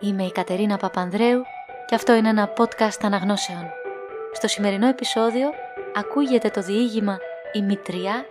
Είμαι η Κατερίνα Παπανδρέου και αυτό είναι ένα podcast αναγνώσεων. Στο σημερινό επεισόδιο ακούγεται το διήγημα «Η Μητριά»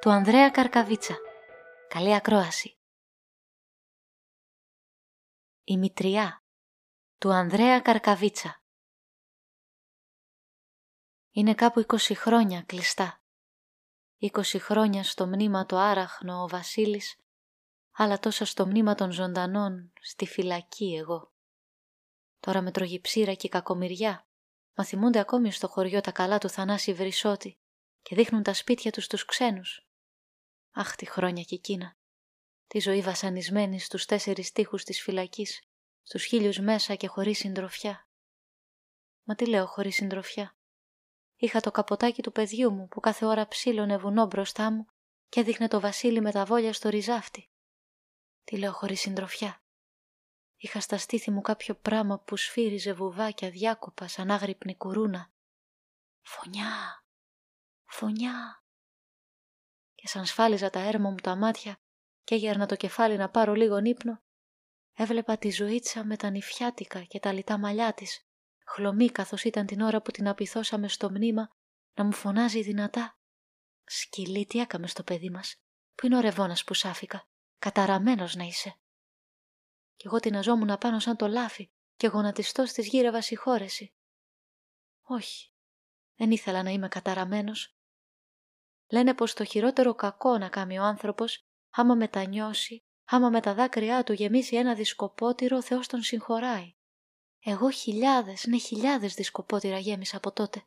του Ανδρέα Καρκαβίτσα. Καλή ακρόαση. «Η Μητριά» του Ανδρέα Καρκαβίτσα. Είναι κάπου 20 χρόνια κλειστά. 20 χρόνια στο μνήμα το άραχνο ο Βασίλης άλλα τόσα στο μνήμα των ζωντανών, στη φυλακή εγώ. Τώρα με τρογυψήρα και κακομοιριά, μα θυμούνται ακόμη στο χωριό τα καλά του Θανάση Βρυσότη και δείχνουν τα σπίτια τους στους ξένους. Αχ, τη χρόνια κι εκείνα. Τη ζωή βασανισμένη στους τέσσερις τείχους της φυλακής, στους χίλιους μέσα και χωρίς συντροφιά. Μα τι λέω χωρίς συντροφιά. Είχα το καποτάκι του παιδιού μου που κάθε ώρα ψήλωνε βουνό μπροστά μου και έδειχνε το Βασίλη με τα βόλια στο ριζάφτι. Τι λέω χωρίς συντροφιά. Είχα στα στήθη μου κάποιο πράμα που σφύριζε βουβάκια διάκοπα σαν άγρυπνη κουρούνα. Φωνιά, φωνιά. Και σαν σφάλιζα τα έρμα μου τα μάτια και έγερνα το κεφάλι να πάρω λίγο ύπνο, έβλεπα τη ζωήτσα με τα νυφιάτικα και τα λιτά μαλλιά της, χλωμή καθώς ήταν την ώρα που την απειθώσαμε στο μνήμα, να μου φωνάζει δυνατά. Σκυλί, τι έκαμε στο παιδί μας, που είναι ο ρεβόνας που σάφηκα καταραμένος να είσαι. Κι εγώ την αζόμουν πάνω σαν το λάφι και γονατιστός της γύρευα συγχώρεση. Όχι, δεν ήθελα να είμαι καταραμένος. Λένε πως το χειρότερο κακό να κάνει ο άνθρωπος, άμα μετανιώσει, άμα με τα δάκρυά του γεμίσει ένα δισκοπότηρο, ο Θεός τον συγχωράει. Εγώ χιλιάδες, ναι χιλιάδες δισκοπότηρα γέμισα από τότε.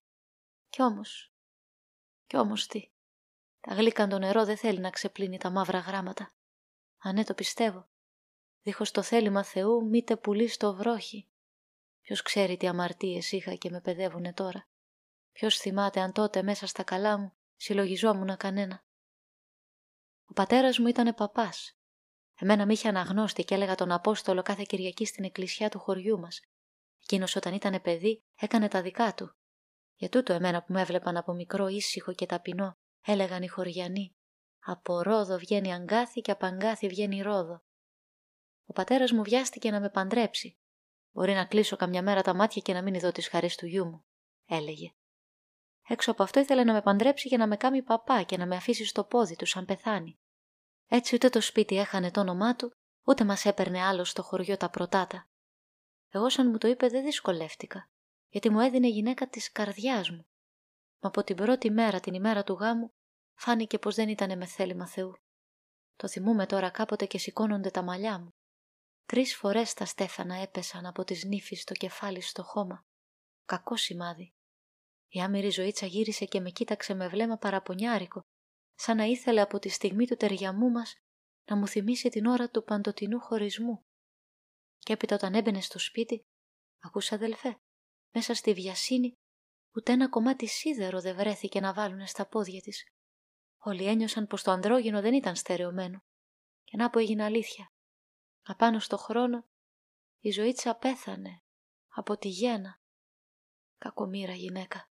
Κι όμως, κι όμως τι. Τα γλύκαντο νερό δεν θέλει να ξεπλύνει τα μαύρα γράμματα. Αν ναι, το πιστεύω. Δίχως το θέλημα Θεού μήτε πουλί στο βρόχι. Ποιος ξέρει τι αμαρτίες είχα και με παιδεύουνε τώρα. Ποιος θυμάται αν τότε μέσα στα καλά μου συλλογιζόμουν κανένα. Ο πατέρας μου ήταν παπάς. Εμένα με είχε αναγνώστη και έλεγα τον Απόστολο κάθε Κυριακή στην εκκλησιά του χωριού μας. Εκείνος όταν ήταν παιδί έκανε τα δικά του. Για τούτο εμένα που με έβλεπαν από μικρό ήσυχο και ταπεινό, έλεγαν οι χωριανοί. Από ρόδο βγαίνει αγκάθι και από αγκάθι βγαίνει ρόδο. Ο πατέρας μου βιάστηκε να με παντρέψει. Μπορεί να κλείσω καμιά μέρα τα μάτια και να μην δω τις χαρές του γιού μου, έλεγε. Έξω από αυτό ήθελε να με παντρέψει για να με κάνει παπά και να με αφήσει στο πόδι του σαν πεθάνει. Έτσι ούτε το σπίτι έχανε το όνομά του, ούτε μας έπαιρνε άλλος στο χωριό τα πρωτάτα. Εγώ σαν μου το είπε δεν δυσκολεύτηκα, γιατί μου έδινε γυναίκα της καρδιάς μου. Μα από την πρώτη μέρα, την ημέρα του γάμου, Φάνηκε πως δεν ήταν με θέλημα Θεού. Το θυμούμε τώρα κάποτε και σηκώνονται τα μαλλιά μου. Τρεις φορές τα στέφανα έπεσαν από τις νύφεις στο κεφάλι στο χώμα. Κακό σημάδι. Η άμυρη ζωήτσα γύρισε και με κοίταξε με βλέμμα παραπονιάρικο, σαν να ήθελε από τη στιγμή του ταιριαμού μας να μου θυμίσει την ώρα του παντοτινού χωρισμού. Και έπειτα όταν έμπαινε στο σπίτι, ακούσα αδελφέ, μέσα στη βιασύνη ούτε ένα κομμάτι σίδερο δεν βρέθηκε να βάλουν στα πόδια της. Όλοι ένιωσαν πως το ανδρόγυνο δεν ήταν στερεωμένο. Και να που έγινε αλήθεια. Απάνω στο χρόνο η ζωή της απέθανε από τη γένα. Κακομήρα γυναίκα.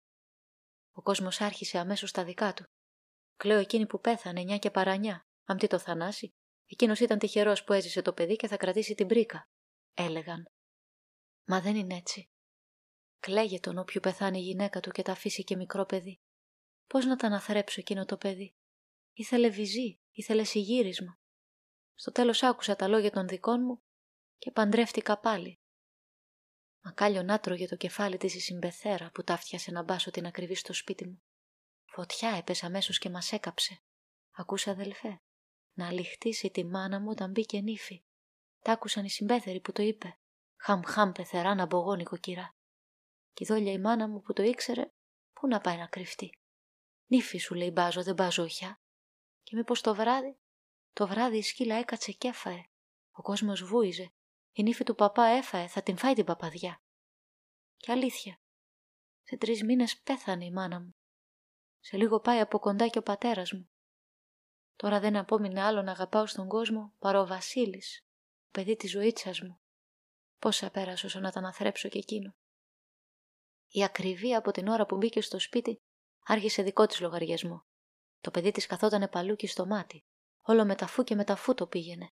Ο κόσμος άρχισε αμέσως τα δικά του. Κλαίω εκείνη που πέθανε, εννιά και παρανιά. τι το θανάσει. Εκείνος ήταν τυχερός που έζησε το παιδί και θα κρατήσει την πρίκα. Έλεγαν. Μα δεν είναι έτσι. Κλαίγε τον όποιου πεθάνει η γυναίκα του και τα αφήσει και μικρό παιδί. Πώς να τα αναθρέψω εκείνο το παιδί; Ήθελε βυζί, ήθελε συγύρισμα. Στο τέλος άκουσα τα λόγια των δικών μου και παντρεύτηκα πάλι. Μακάλιο να τρώγε το κεφάλι της η συμπεθέρα που ταύτιασε να μπάσω την ακριβή στο σπίτι μου. Φωτιά έπεσε αμέσως και μας έκαψε. Ακούσα αδελφέ, να λιχτήσει τη μάνα μου όταν μπήκε νύφη. Τ' άκουσαν οι συμπέθεροι που το είπε. Χαμ χαμ πεθερά να μπογόνι κοκκυρά. Κι δόλια η μάνα μου που το ήξερε, πού να πάει να κρυφτεί. Νύφη σου λέει μπάζω, δεν μπάζω και μήπως το βράδυ, το βράδυ η σκύλα έκατσε και έφαε. Ο κόσμος βούιζε. Η νύφη του παπά έφαε, θα την φάει την παπαδιά. Και αλήθεια, σε τρεις μήνες πέθανε η μάνα μου. Σε λίγο πάει από κοντά και ο πατέρας μου. Τώρα δεν απόμεινε άλλο να αγαπάω στον κόσμο παρά ο Βασίλης, ο παιδί της ζωήτσας μου. Πόσα πέρασε όσο να τα αναθρέψω και εκείνο. Η ακριβή από την ώρα που μπήκε στο σπίτι άρχισε δικό της λογαριασμό. Το παιδί της καθότανε παλούκι στο μάτι. Όλο μεταφού και μεταφού το πήγαινε.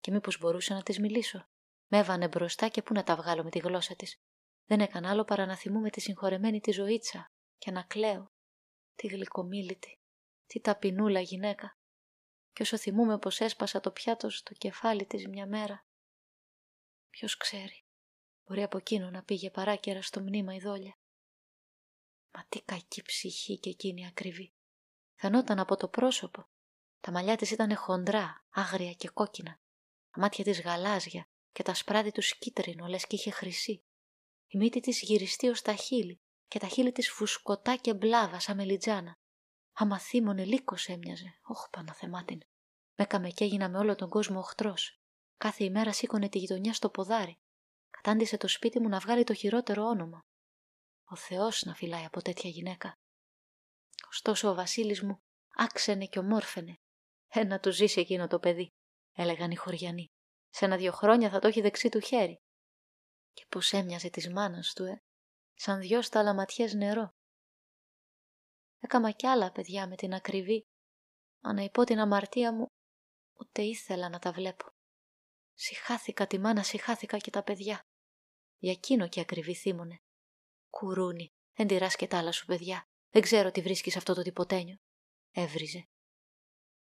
Και μήπως μπορούσα να της μιλήσω; Με έβανε μπροστά και πού να τα βγάλω με τη γλώσσα της. Δεν έκανα άλλο παρά να θυμούμε τη συγχωρεμένη τη ζωήτσα και να κλαίω. Τη γλυκομίλητη, τι ταπεινούλα γυναίκα. Και όσο θυμούμε πως έσπασα το πιάτο στο κεφάλι της μια μέρα. Ποιος ξέρει, μπορεί από εκείνο να πήγε παράκαιρα στο μνήμα η δόλια. Μα τι κακή ψυχή και εκείνη ακριβή. Φαινόταν από το πρόσωπο. Τα μαλλιά της ήταν χοντρά, άγρια και κόκκινα. Τα μάτια της γαλάζια και τα σπράδι τους κίτρινο λες και είχε χρυσή. Η μύτη της γυριστή ως τα χείλη και τα χείλη της φουσκωτά και μπλάβα σαν μελιτζάνα. Άμα θύμωνε λύκος έμοιαζε. Όχ, Παναθεμάτιν. Με και έγινα με όλο τον κόσμο οχτρός. Κάθε ημέρα σήκωνε τη γειτονιά στο ποδάρι. Κατάντησε το σπίτι μου να βγάλει το χειρότερο όνομα. Ο Θεός να φυλάει από τέτοια γυναίκα. Ωστόσο ο Βασίλης μου άξενε και ομόρφαινε. Ένα του ζήσει εκείνο το παιδί, έλεγαν οι χωριανοί. Σε ένα-δυο χρόνια θα το έχει δεξί του χέρι. Και πώ έμοιαζε της μάνας του, ε, σαν δυο σταλαματιέ νερό. Έκαμα κι άλλα παιδιά με την ακριβή, μα να υπό την αμαρτία μου ούτε ήθελα να τα βλέπω. Συχάθηκα τη μάνα, συχάθηκα και τα παιδιά. Για εκείνο και ακριβή θύμωνε. Κουρούνι, δεν τυράς και τα άλλα σου παιδιά. Δεν ξέρω τι βρίσκεις αυτό το τυποτένιο. Έβριζε.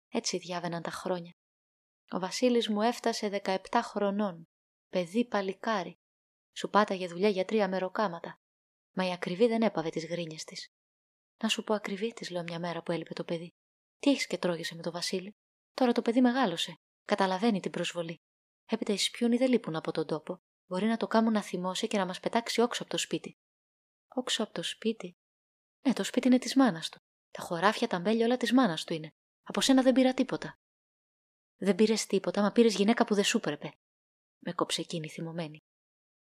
Έτσι διάβαιναν τα χρόνια. Ο Βασίλης μου έφτασε 17 χρονών. Παιδί παλικάρι. Σου πάταγε δουλειά για τρία μεροκάματα. Μα η ακριβή δεν έπαβε τις γρίνιες της. Να σου πω ακριβή, της λέω μια μέρα που έλειπε το παιδί. Τι έχεις και τρώγεσαι με το Βασίλη; Τώρα το παιδί μεγάλωσε. Καταλαβαίνει την προσβολή. Έπειτα οι σπιούνι δεν λείπουν από τον τόπο. Μπορεί να το κάνουν να θυμώσει και να μας πετάξει όξω από το σπίτι. Όξω από το σπίτι. Ναι, το σπίτι είναι της μάνας του. Τα χωράφια, τα μπέλια όλα της μάνας του είναι. Από σένα δεν πήρα τίποτα. Δεν πήρες τίποτα, μα πήρες γυναίκα που δεν σου έπρεπε. Με κόψε εκείνη θυμωμένη.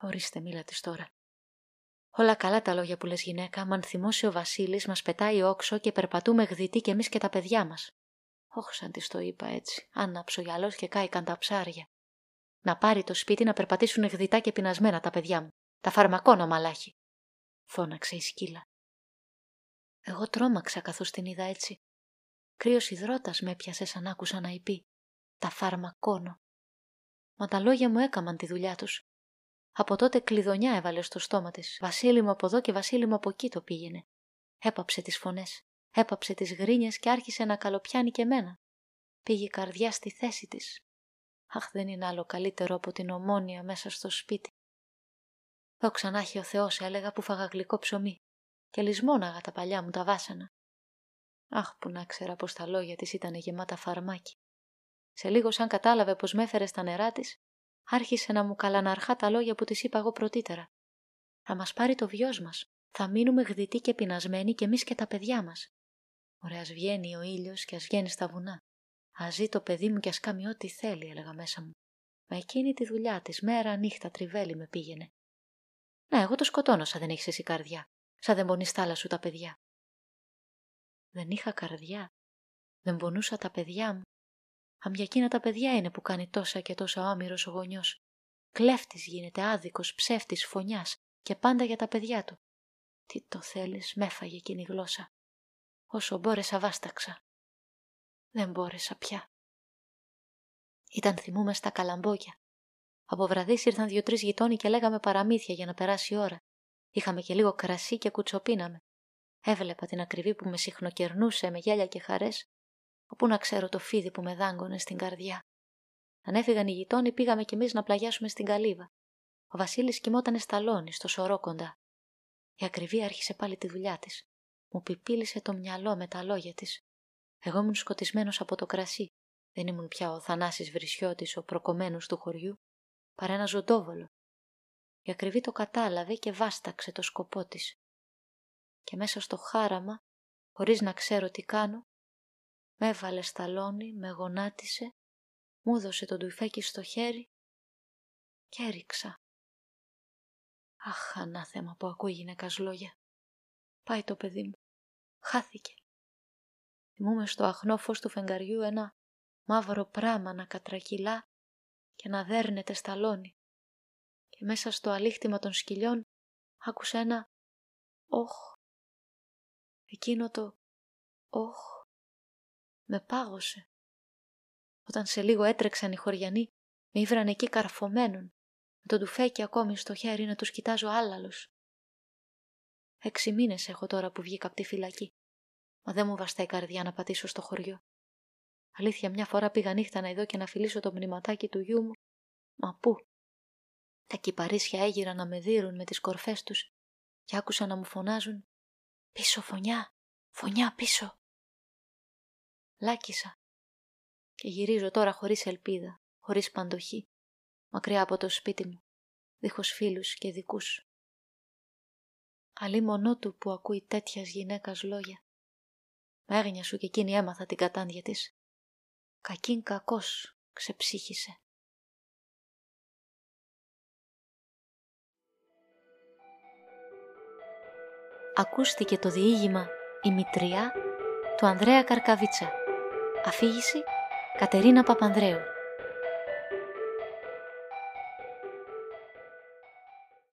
Ορίστε, μίλα της τώρα. Όλα καλά τα λόγια που λες γυναίκα, μα αν θυμώσει ο Βασίλης, μας πετάει όξο και περπατούμε γδυτοί κι εμείς και τα παιδιά μας. Όχι σαν της το είπα έτσι, άναψο γυαλός και κάηκαν τα ψάρια. Να πάρει το σπίτι να περπατήσουν γδυτά και πεινασμένα τα παιδιά μου. Τα φαρμακόνα μαλάχη. Φώναξε η σκύλα. Εγώ τρόμαξα καθώς την είδα έτσι. Κρύος υδρότας με έπιασε σαν άκουσα να υπεί. Τα φαρμακόνο. Μα τα λόγια μου έκαμαν τη δουλειά τους. Από τότε κλειδονιά έβαλε στο στόμα της. Βασίλη μου από εδώ και Βασίλη μου από εκεί το πήγαινε. Έπαψε τις φωνές, έπαψε τις γρίνιε και άρχισε να καλοπιάνει και μένα. Πήγε η καρδιά στη θέση της. Αχ, δεν είναι άλλο καλύτερο από την ομόνια μέσα στο σπίτι. Δόξα να έχει ο Θεός, έλεγα που φάγα γλυκό ψωμί και λησμόναγα τα παλιά μου τα βάσανα. Αχ, που να ξέρα πως τα λόγια της ήταν γεμάτα φαρμάκι. Σε λίγο, σαν κατάλαβε πως με έφερες στα νερά της, άρχισε να μου καλαναρχά τα λόγια που της είπα εγώ πρωτήτερα. Θα μας πάρει το βιός μας. Θα μείνουμε γδυτοί και πεινασμένοι κι εμείς και τα παιδιά μας. Ωραία, βγαίνει ο ήλιος και ας βγαίνει στα βουνά. Α ζει το παιδί μου και ας κάνει ό,τι θέλει, έλεγα μέσα μου. Μα εκείνη τη δουλειά της, μέρα νύχτα τριβέλη με πήγαινε. Να, εγώ το σκοτώνω σαν δεν έχεις εσύ καρδιά. Σαν δεν πονείς στάλα σου τα παιδιά. Δεν είχα καρδιά. Δεν πονούσα τα παιδιά μου. Αν για εκείνα τα παιδιά είναι που κάνει τόσα και τόσα όμοιρο ο γονιός. Κλέφτης γίνεται, άδικος, ψεύτης, φωνιάς και πάντα για τα παιδιά του. Τι το θέλεις, με έφαγε εκείνη η γλώσσα. Όσο μπόρεσα, βάσταξα. Δεν μπόρεσα πια. Ήταν θυμούμε στα καλαμπόκια. Από βραδύς ήρθαν δύο-τρει γειτόνι και λέγαμε παραμύθια για να περάσει η ώρα. Είχαμε και λίγο κρασί και κουτσοπίναμε. Έβλεπα την ακριβή που με συχνοκερνούσε με γέλια και χαρές όπου να ξέρω το φίδι που με δάγκωνε στην καρδιά. Αν έφυγαν οι γειτόνι, πήγαμε κι εμείς να πλαγιάσουμε στην καλύβα. Ο Βασίλης κοιμόταν σταλόνι, στο σωρό κοντά. Η ακριβή άρχισε πάλι τη δουλειά της. Μου πιπίλησε το μυαλό με τα λόγια της. Εγώ ήμουν σκοτισμένος από το κρασί. Δεν ήμουν πια ο Θανάσης Βρισιώτης, ο προκομμένος του χωριού, παρά ένα ζωντόβολο. Η ακριβή το κατάλαβε και βάσταξε το σκοπό της. Και μέσα στο χάραμα, χωρίς να ξέρω τι κάνω, με έβαλε σταλόνι, με γονάτισε, μου έδωσε τον τουφέκι στο χέρι και έριξα. Αχ, ανάθεμα που ακούει γυναίκας λόγια. Πάει το παιδί μου. Χάθηκε. Θυμούμε στο αχνό φως του φεγγαριού ένα μαύρο πράμα να κατρακυλά και να δέρνεται σταλόνι. Και μέσα στο αλήχτημα των σκυλιών άκουσε ένα «Όχ». Εκείνο το «Όχ» με πάγωσε. Όταν σε λίγο έτρεξαν οι χωριανοί, με ήβραν εκεί καρφωμένον. Με το τουφέκι ακόμη στο χέρι να τους κοιτάζω άλλαλος. Έξι μήνες έχω τώρα που βγήκα από τη φυλακή. Μα δεν μου βαστάει η καρδιά να πατήσω στο χωριό. Αλήθεια, μια φορά πήγα νύχτα να ειδώ και να φιλήσω το μνηματάκι του γιού μου. Μα πού; Τα κυπαρίσια έγιρα να με δίρουν με τις κορφές τους και άκουσα να μου φωνάζουν «Πίσω φωνιά, φωνιά πίσω». Λάκισα και γυρίζω τώρα χωρίς ελπίδα, χωρίς παντοχή, μακριά από το σπίτι μου, δίχως φίλους και δικούς. Αλλή μονό του που ακούει τέτοιας γυναίκας λόγια. Μέγνια σου και εκείνη έμαθα την κατάντια της. Κακήν κακός ξεψύχησε. Ακούστηκε το διήγημα «Η Μητριά» του Ανδρέα Καρκαβίτσα. Αφήγηση Κατερίνα Παπανδρέου.